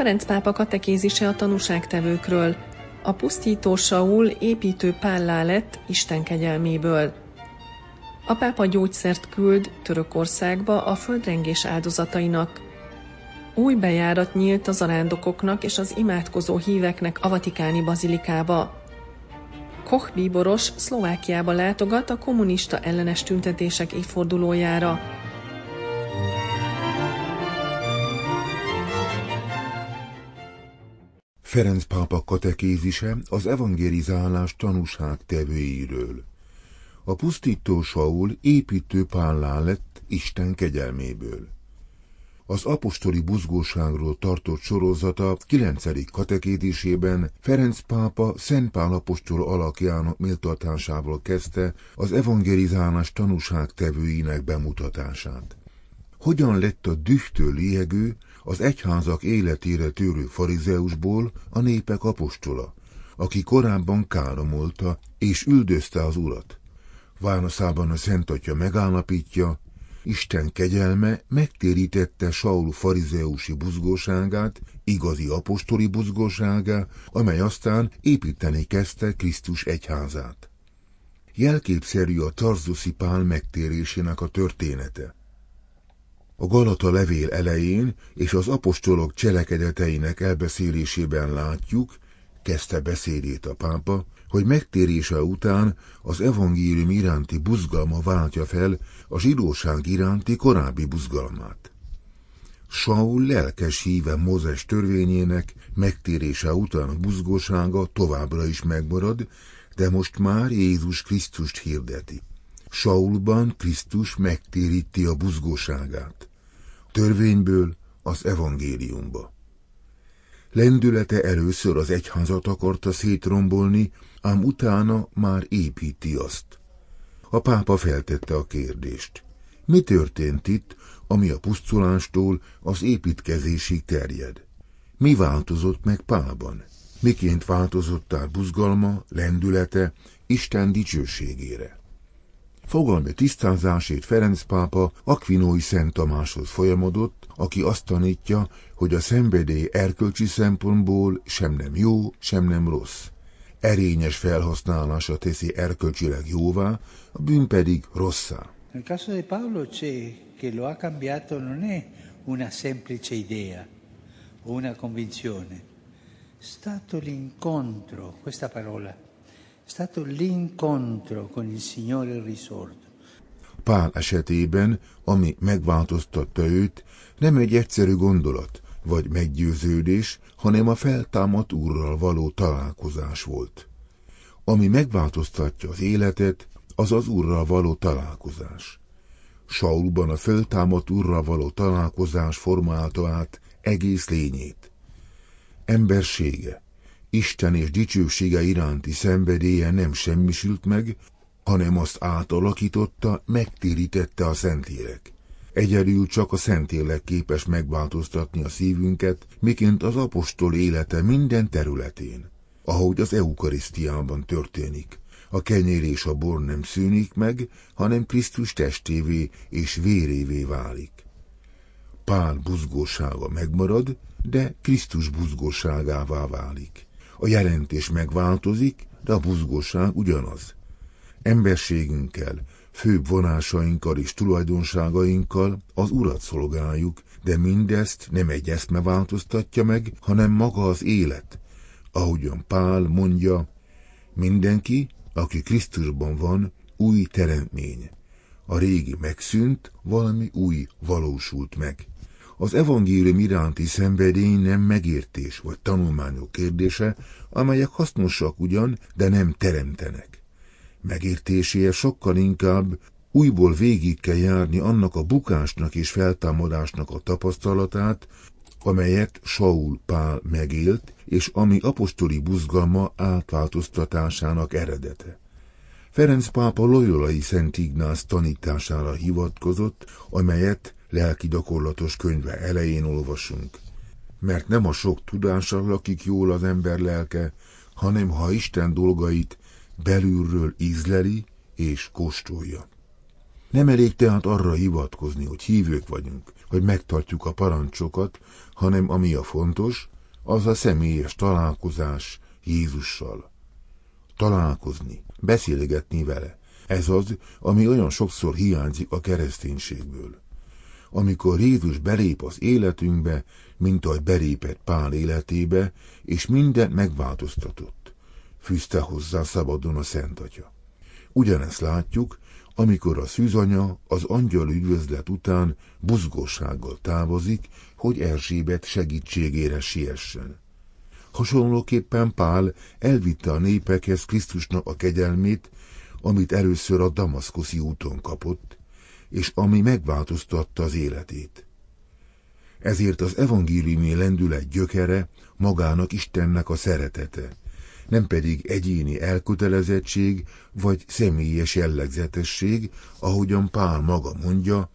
Ferenc pápa katekézise a tanúságtevőkről. A pusztító Saul építő pállá lett Isten kegyelméből. A pápa gyógyszert küld Törökországba a földrengés áldozatainak. Új bejárat nyílt az arándokoknak és az imádkozó híveknek a Vatikáni bazilikába. Koch bíboros Szlovákiába látogat a kommunista ellenes tüntetések évfordulójára. Ferenc pápa katekézise az evangelizálás tanúság tevőiről. A pusztító Saul építő pállá lett Isten kegyelméből. Az apostoli buzgóságról tartott sorozata 9. katekédisében Ferenc pápa Szent Pál apostol alakjának méltatásával kezdte az evangelizálás tanúság tevőinek bemutatását. Hogyan lett a dühtől liegő, az egyházak életére tűrő farizeusból a népek apostola, aki korábban káromolta és üldözte az urat. Válaszában a Szent Atya megállapítja, Isten kegyelme megtérítette Saul farizeusi buzgóságát, igazi apostoli buzgóságá, amely aztán építeni kezdte Krisztus egyházát. Jelképszerű a Tarzuszi Pál megtérésének a története. A Galata levél elején és az apostolok cselekedeteinek elbeszélésében látjuk, kezdte beszédét a pápa, hogy megtérése után az evangélium iránti buzgalma váltja fel a zsidóság iránti korábbi buzgalmát. Saul lelkes híve Mózes törvényének megtérése után a buzgósága továbbra is megmarad, de most már Jézus Krisztust hirdeti. Saulban Krisztus megtéríti a buzgóságát törvényből az evangéliumba. Lendülete először az egyházat akarta szétrombolni, ám utána már építi azt. A pápa feltette a kérdést. Mi történt itt, ami a pusztulástól az építkezésig terjed? Mi változott meg Pálban? Miként változott át buzgalma, lendülete Isten dicsőségére? Fogalmi tisztázásét Ferenc pápa Akvinói Szent Tamáshoz folyamodott, aki azt tanítja, hogy a szenvedély erkölcsi szempontból sem nem jó, sem nem rossz. Erényes felhasználása teszi erkölcsileg jóvá, a bűn pedig rosszá. Nel caso di Paolo c'è che lo ha cambiato non è una semplice idea o una convinzione, stato l'incontro, questa parola, stato. Pál esetében, ami megváltoztatta őt, nem egy egyszerű gondolat, vagy meggyőződés, hanem a feltámadt úrral való találkozás volt. Ami megváltoztatja az életet, az az úrral való találkozás. Saulban a feltámadt úrral való találkozás formálta át egész lényét. Embersége, Isten és dicsősége iránti szenvedélye nem semmisült meg, hanem azt átalakította, megtérítette a Szentlélek. Egyedül csak a Szentlélek képes megváltoztatni a szívünket, miként az apostol élete minden területén, ahogy az eukarisztiában történik. A kenyér és a bor nem szűnik meg, hanem Krisztus testévé és vérévé válik. Pál buzgósága megmarad, de Krisztus buzgóságává válik. A jelentés megváltozik, de a buzgóság ugyanaz. Emberségünkkel, főbb vonásainkkal és tulajdonságainkkal az urat szolgáljuk, de mindezt nem egy eszme változtatja meg, hanem maga az élet. Ahogyan Pál mondja, mindenki, aki Krisztusban van, új teremtmény. A régi megszűnt, valami új valósult meg. Az evangélium iránti szenvedély nem megértés vagy tanulmányok kérdése, amelyek hasznosak ugyan, de nem teremtenek. Megértéséhez sokkal inkább újból végig kell járni annak a bukásnak és feltámadásnak a tapasztalatát, amelyet Saul Pál megélt, és ami apostoli buzgalma átváltoztatásának eredete. Ferenc pápa Loyolai Szent Ignász tanítására hivatkozott, amelyet lelki gyakorlatos könyve elején olvasunk. Mert nem a sok tudással lakik jól az ember lelke, hanem ha Isten dolgait belülről ízleli és kóstolja. Nem elég tehát arra hivatkozni, hogy hívők vagyunk, hogy megtartjuk a parancsokat, hanem ami a fontos, az a személyes találkozás Jézussal. Találkozni, beszélgetni vele. Ez az, ami olyan sokszor hiányzik a kereszténységből. Amikor Jézus belép az életünkbe, mint ahogy belépett Pál életébe, és minden megváltoztatott, fűzte hozzá szabadon a Szent Atya. Ugyanezt látjuk, amikor a szűzanya az angyal üdvözlet után buzgósággal távozik, hogy Erzsébet segítségére siessen. Hasonlóképpen Pál elvitte a népekhez Krisztusnak a kegyelmét, amit először a damaszkoszi úton kapott, és ami megváltoztatta az életét. Ezért az evangéliumi lendület gyökere magának Istennek a szeretete, nem pedig egyéni elkötelezettség vagy személyes jellegzetesség, ahogyan Pál maga mondja,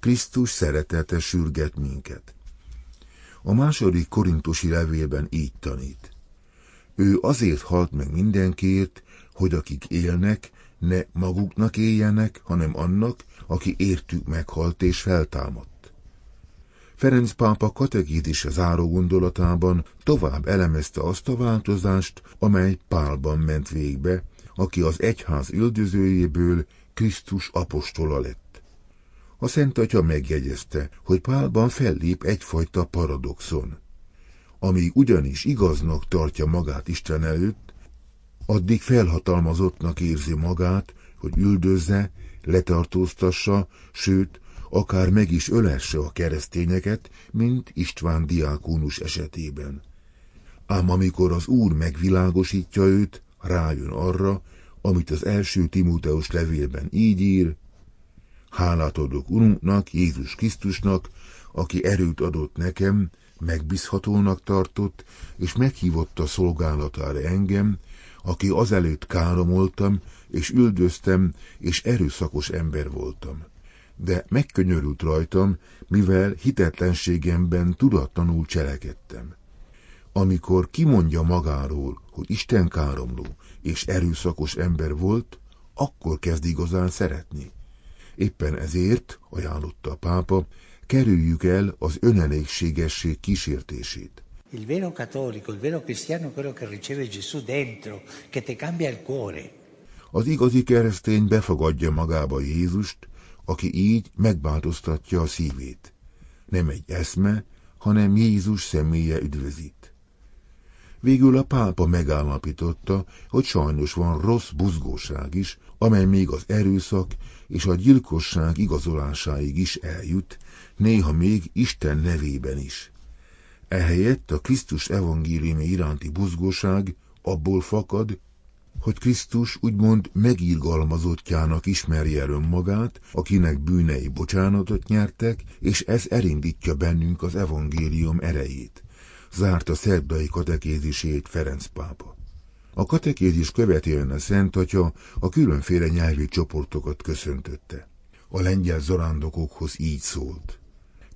Krisztus szeretete sürget minket. A második korintusi levélben így tanít. Ő azért halt meg mindenkiért, hogy akik élnek, ne maguknak éljenek, hanem annak, aki értük meghalt és feltámadt. Ferenc pápa kategédise záró gondolatában tovább elemezte azt a változást, amely Pálban ment végbe, aki az egyház üldözőjéből Krisztus apostola lett. A Szent Atya megjegyezte, hogy Pálban fellép egyfajta paradoxon. Amíg ugyanis igaznak tartja magát Isten előtt, addig felhatalmazottnak érzi magát, hogy üldözze, letartóztassa, sőt, akár meg is ölesse a keresztényeket, mint István diákónus esetében. Ám amikor az Úr megvilágosítja őt, rájön arra, amit az első Timóteus levélben így ír, hálát adok Urunknak, Jézus Krisztusnak, aki erőt adott nekem, megbízhatónak tartott, és meghívott a szolgálatára engem, aki azelőtt káromoltam, és üldöztem, és erőszakos ember voltam de megkönyörült rajtam, mivel hitetlenségemben tudatlanul cselekedtem. Amikor kimondja magáról, hogy Isten káromló és erőszakos ember volt, akkor kezd igazán szeretni. Éppen ezért, ajánlotta a pápa, kerüljük el az önelégségesség kísértését. Il vero cattolico, il vero cristiano è quello che riceve Gesù dentro, che ti cambia il cuore. Az igazi keresztény befogadja magába Jézust, aki így megváltoztatja a szívét. Nem egy eszme, hanem Jézus személye üdvözít. Végül a pápa megállapította, hogy sajnos van rossz buzgóság is, amely még az erőszak és a gyilkosság igazolásáig is eljut, néha még Isten nevében is. Ehelyett a Krisztus evangéliumi iránti buzgóság abból fakad, hogy Krisztus úgymond megírgalmazottjának ismerje el önmagát, akinek bűnei bocsánatot nyertek, és ez elindítja bennünk az evangélium erejét. Zárta szerdai katekézisét Ferenc pápa. A katekézis követően a Szent Atya a különféle nyelvi csoportokat köszöntötte. A lengyel zarándokokhoz így szólt.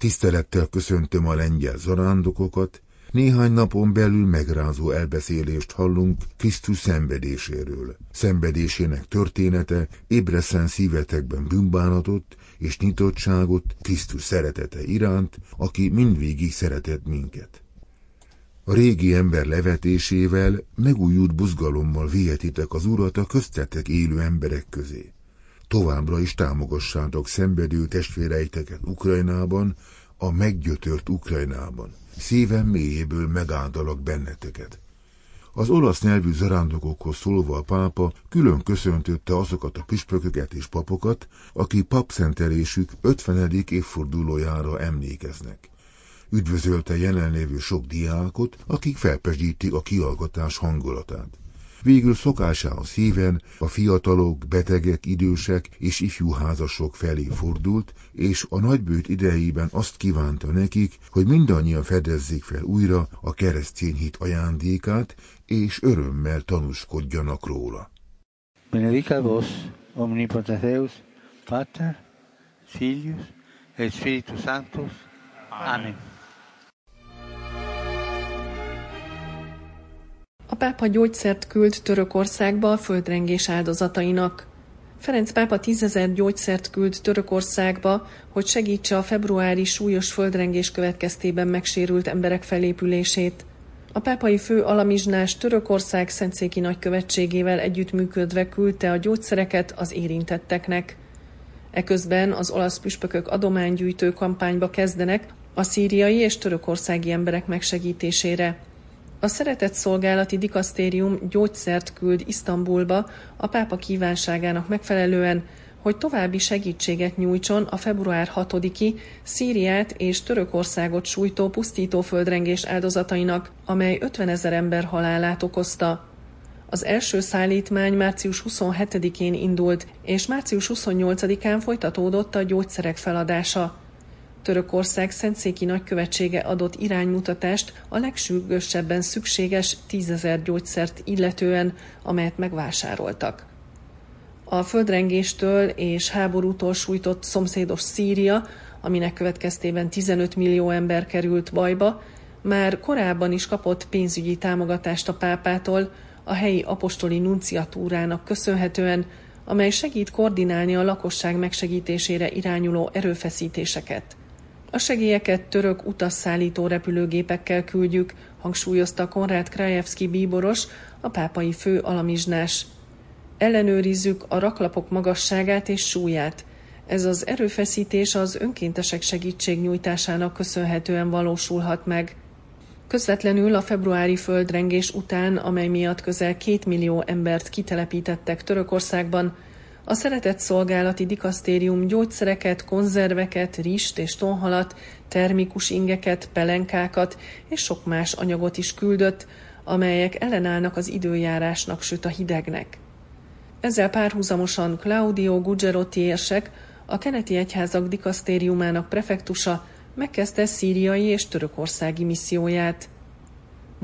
Tisztelettel köszöntöm a lengyel zarándokokat, néhány napon belül megrázó elbeszélést hallunk Krisztus szenvedéséről. Szenvedésének története ébreszen szívetekben bűnbánatot és nyitottságot Krisztus szeretete iránt, aki mindvégig szeretett minket. A régi ember levetésével megújult buzgalommal vihetitek az urat a köztetek élő emberek közé. Továbbra is támogassátok szenvedő testvéreiteket Ukrajnában, a meggyötört Ukrajnában szívem mélyéből megáldalak benneteket. Az olasz nyelvű zarándokokhoz szólva a pápa külön köszöntötte azokat a püspököket és papokat, akik papszentelésük 50. évfordulójára emlékeznek. Üdvözölte jelenlévő sok diákot, akik felpesdítik a kiallgatás hangulatát. Végül szokásához híven a fiatalok, betegek, idősek és ifjú házasok felé fordult, és a nagybőt idejében azt kívánta nekik, hogy mindannyian fedezzék fel újra a keresztény hit ajándékát, és örömmel tanúskodjanak róla. Benedica vos, omnipotens Deus, Pater, Filius, et Spiritus Sanctus. Amen. A pápa gyógyszert küld Törökországba a földrengés áldozatainak. Ferenc pápa tízezer gyógyszert küld Törökországba, hogy segítse a februári súlyos földrengés következtében megsérült emberek felépülését. A pápai fő alamizsnás Törökország szentszéki nagykövetségével együttműködve küldte a gyógyszereket az érintetteknek. Eközben az olasz püspökök adománygyűjtő kampányba kezdenek a szíriai és törökországi emberek megsegítésére. A szeretett szolgálati dikasztérium gyógyszert küld Isztambulba a pápa kívánságának megfelelően, hogy további segítséget nyújtson a február 6-i Szíriát és Törökországot sújtó pusztító földrengés áldozatainak, amely 50 ezer ember halálát okozta. Az első szállítmány március 27-én indult, és március 28-án folytatódott a gyógyszerek feladása. Törökország szentszéki nagykövetsége adott iránymutatást a legsürgősebben szükséges tízezer gyógyszert illetően, amelyet megvásároltak. A földrengéstől és háborútól sújtott szomszédos Szíria, aminek következtében 15 millió ember került bajba, már korábban is kapott pénzügyi támogatást a pápától, a helyi apostoli nunciatúrának köszönhetően, amely segít koordinálni a lakosság megsegítésére irányuló erőfeszítéseket. A segélyeket török utasszállító repülőgépekkel küldjük, hangsúlyozta Konrád Krajewski bíboros, a pápai fő alamizsnás. Ellenőrizzük a raklapok magasságát és súlyát. Ez az erőfeszítés az önkéntesek segítségnyújtásának köszönhetően valósulhat meg. Közvetlenül a februári földrengés után, amely miatt közel két millió embert kitelepítettek Törökországban, a szeretett szolgálati dikasztérium gyógyszereket, konzerveket, rist és tonhalat, termikus ingeket, pelenkákat és sok más anyagot is küldött, amelyek ellenállnak az időjárásnak, sőt a hidegnek. Ezzel párhuzamosan Claudio Gugerotti érsek, a keleti egyházak dikasztériumának prefektusa megkezdte szíriai és törökországi misszióját.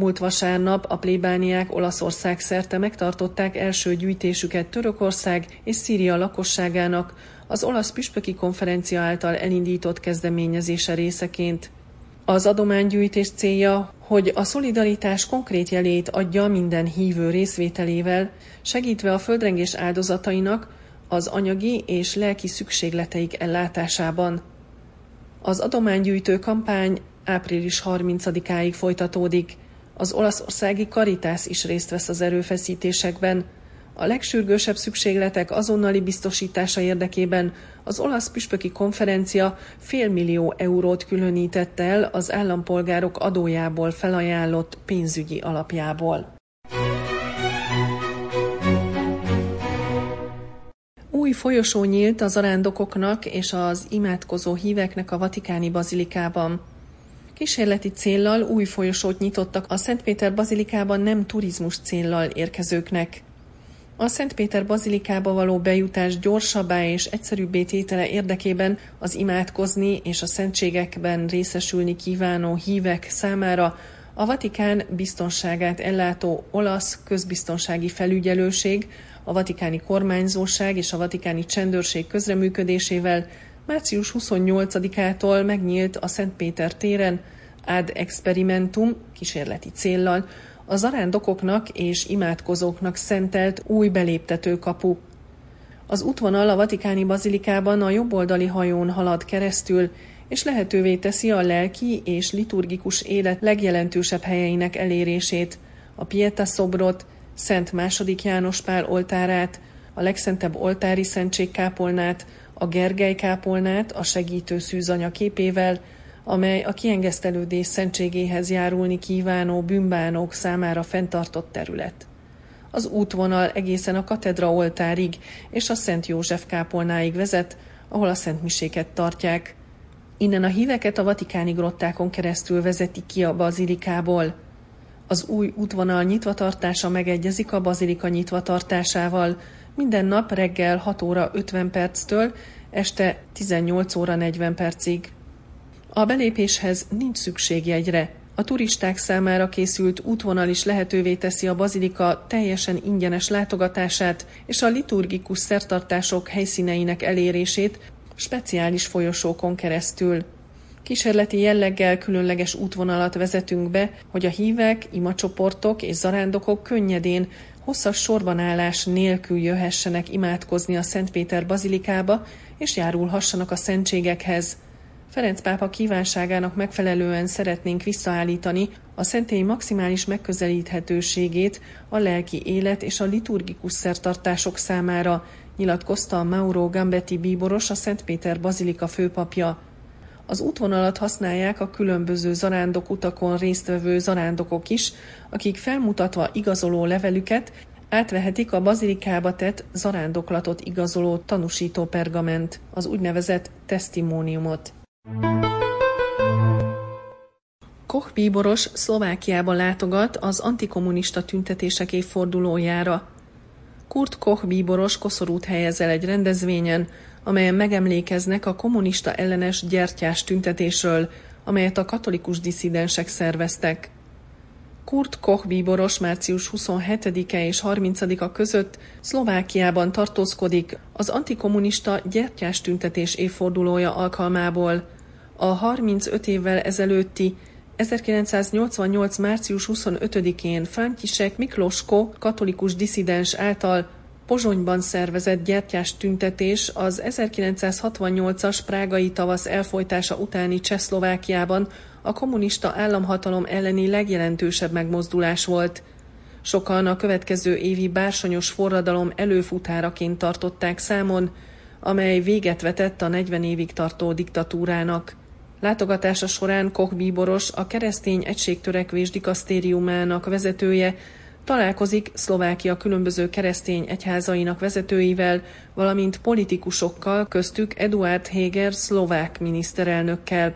Múlt vasárnap a plébániák Olaszország szerte megtartották első gyűjtésüket Törökország és Szíria lakosságának az olasz püspöki konferencia által elindított kezdeményezése részeként. Az adománygyűjtés célja, hogy a szolidaritás konkrét jelét adja minden hívő részvételével, segítve a földrengés áldozatainak az anyagi és lelki szükségleteik ellátásában. Az adománygyűjtő kampány április 30-áig folytatódik. Az olaszországi Caritas is részt vesz az erőfeszítésekben. A legsürgősebb szükségletek azonnali biztosítása érdekében az olasz püspöki konferencia félmillió eurót különített el az állampolgárok adójából felajánlott pénzügyi alapjából. Új folyosó nyílt az arándokoknak és az imádkozó híveknek a Vatikáni bazilikában. Kísérleti céllal új folyosót nyitottak a Szentpéter bazilikában nem turizmus céllal érkezőknek. A Szentpéter bazilikába való bejutás gyorsabbá és egyszerűbbé tétele érdekében az imádkozni és a szentségekben részesülni kívánó hívek számára a Vatikán biztonságát ellátó olasz közbiztonsági felügyelőség, a vatikáni kormányzóság és a vatikáni csendőrség közreműködésével március 28-ától megnyílt a Szentpéter téren ad experimentum kísérleti céllal az arándokoknak és imádkozóknak szentelt új beléptető kapu. Az útvonal a Vatikáni Bazilikában a jobboldali hajón halad keresztül, és lehetővé teszi a lelki és liturgikus élet legjelentősebb helyeinek elérését, a Pieta szobrot, Szent II. János Pál oltárát, a legszentebb oltári szentségkápolnát, a Gergely kápolnát a segítő szűzanya képével, amely a kiengesztelődés szentségéhez járulni kívánó bűnbánók számára fenntartott terület. Az útvonal egészen a katedra oltárig és a Szent József kápolnáig vezet, ahol a szentmiséket tartják. Innen a híveket a vatikáni grottákon keresztül vezetik ki a bazilikából. Az új útvonal nyitvatartása megegyezik a bazilika nyitvatartásával. Minden nap reggel 6 óra 50 perctől este 18 óra 40 percig. A belépéshez nincs szükség jegyre. A turisták számára készült útvonal is lehetővé teszi a bazilika teljesen ingyenes látogatását és a liturgikus szertartások helyszíneinek elérését speciális folyosókon keresztül. Kísérleti jelleggel különleges útvonalat vezetünk be, hogy a hívek, imacsoportok és zarándokok könnyedén, hosszas sorbanállás nélkül jöhessenek imádkozni a Szent Péter bazilikába, és járulhassanak a szentségekhez. Ferenc pápa kívánságának megfelelően szeretnénk visszaállítani a szentély maximális megközelíthetőségét a lelki élet és a liturgikus szertartások számára, nyilatkozta Mauro Gambetti bíboros, a Szent Péter bazilika főpapja. Az útvonalat használják a különböző zarándok utakon résztvevő zarándokok is, akik felmutatva igazoló levelüket átvehetik a bazilikába tett zarándoklatot igazoló tanúsító pergament, az úgynevezett testimóniumot. Koch bíboros Szlovákiába látogat az antikommunista tüntetések évfordulójára. Kurt Koch bíboros koszorút helyez el egy rendezvényen, amelyen megemlékeznek a kommunista ellenes gyertyás tüntetésről, amelyet a katolikus disszidensek szerveztek. Kurt Koch bíboros március 27-e és 30-a között Szlovákiában tartózkodik az antikommunista gyertyás tüntetés évfordulója alkalmából. A 35 évvel ezelőtti 1988. március 25-én František Miklosko katolikus diszidens által Pozsonyban szervezett gyertyás tüntetés az 1968-as prágai tavasz elfolytása utáni Csehszlovákiában a kommunista államhatalom elleni legjelentősebb megmozdulás volt. Sokan a következő évi bársonyos forradalom előfutáraként tartották számon, amely véget vetett a 40 évig tartó diktatúrának. Látogatása során Koch bíboros, a keresztény egységtörekvés dikasztériumának vezetője, találkozik Szlovákia különböző keresztény egyházainak vezetőivel, valamint politikusokkal, köztük Eduard Heger szlovák miniszterelnökkel.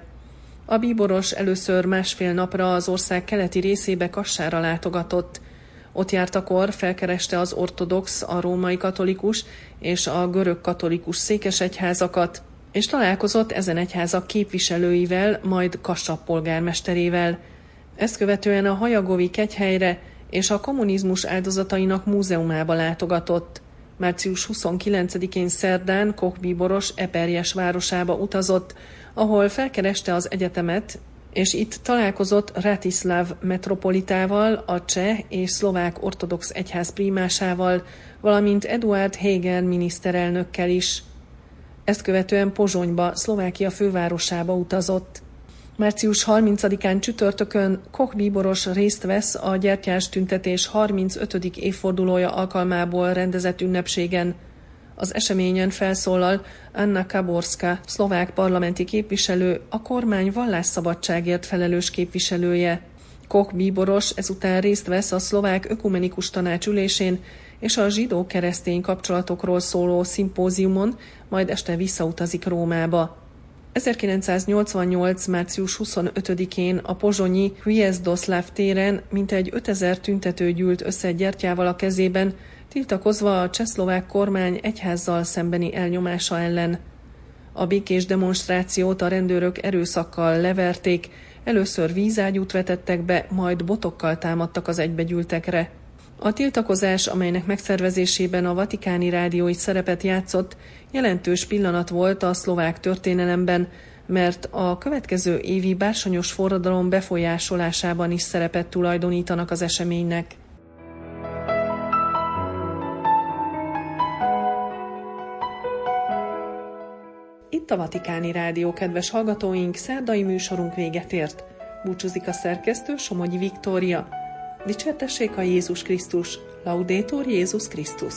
A bíboros először másfél napra az ország keleti részébe Kassára látogatott. Ott jártakor felkereste az ortodox, a római katolikus és a görög katolikus székesegyházakat, és találkozott ezen egyházak képviselőivel, majd Kassa polgármesterével. Ezt követően a Hajagovi kegyhelyre és a kommunizmus áldozatainak múzeumába látogatott. Március 29-én szerdán Koch bíboros Eperjes városába utazott, ahol felkereste az egyetemet, és itt találkozott Ratislav metropolitával, a cseh és szlovák ortodox egyház prímásával, valamint Eduard Heger miniszterelnökkel is. Ezt követően Pozsonyba, Szlovákia fővárosába utazott. Március 30-án csütörtökön Koch bíboros részt vesz a gyertyás tüntetés 35. évfordulója alkalmából rendezett ünnepségen. Az eseményen felszólal Anna Kaborska, szlovák parlamenti képviselő, a kormány vallásszabadságért felelős képviselője. Koch bíboros ezután részt vesz a szlovák ökumenikus tanács ülésén és a zsidó-keresztény kapcsolatokról szóló szimpóziumon, majd este visszautazik Rómába. 1988. március 25-én a pozsonyi Hviezdoszláv téren mintegy 5000 tüntető gyűlt össze gyertyával a kezében, tiltakozva a csehszlovák kormány egyházzal szembeni elnyomása ellen. A békés demonstrációt a rendőrök erőszakkal leverték, először vízágyút vetettek be, majd botokkal támadtak az egybegyűltekre. A tiltakozás, amelynek megszervezésében a Vatikáni Rádió is szerepet játszott, jelentős pillanat volt a szlovák történelemben, mert a következő évi bársonyos forradalom befolyásolásában is szerepet tulajdonítanak az eseménynek. Itt a Vatikáni Rádió, kedves hallgatóink, szerdai műsorunk véget ért. Búcsúzik a szerkesztő Somogyi Viktória. Dicsértessék a Jézus Krisztus, Laudétor Jézus Krisztus!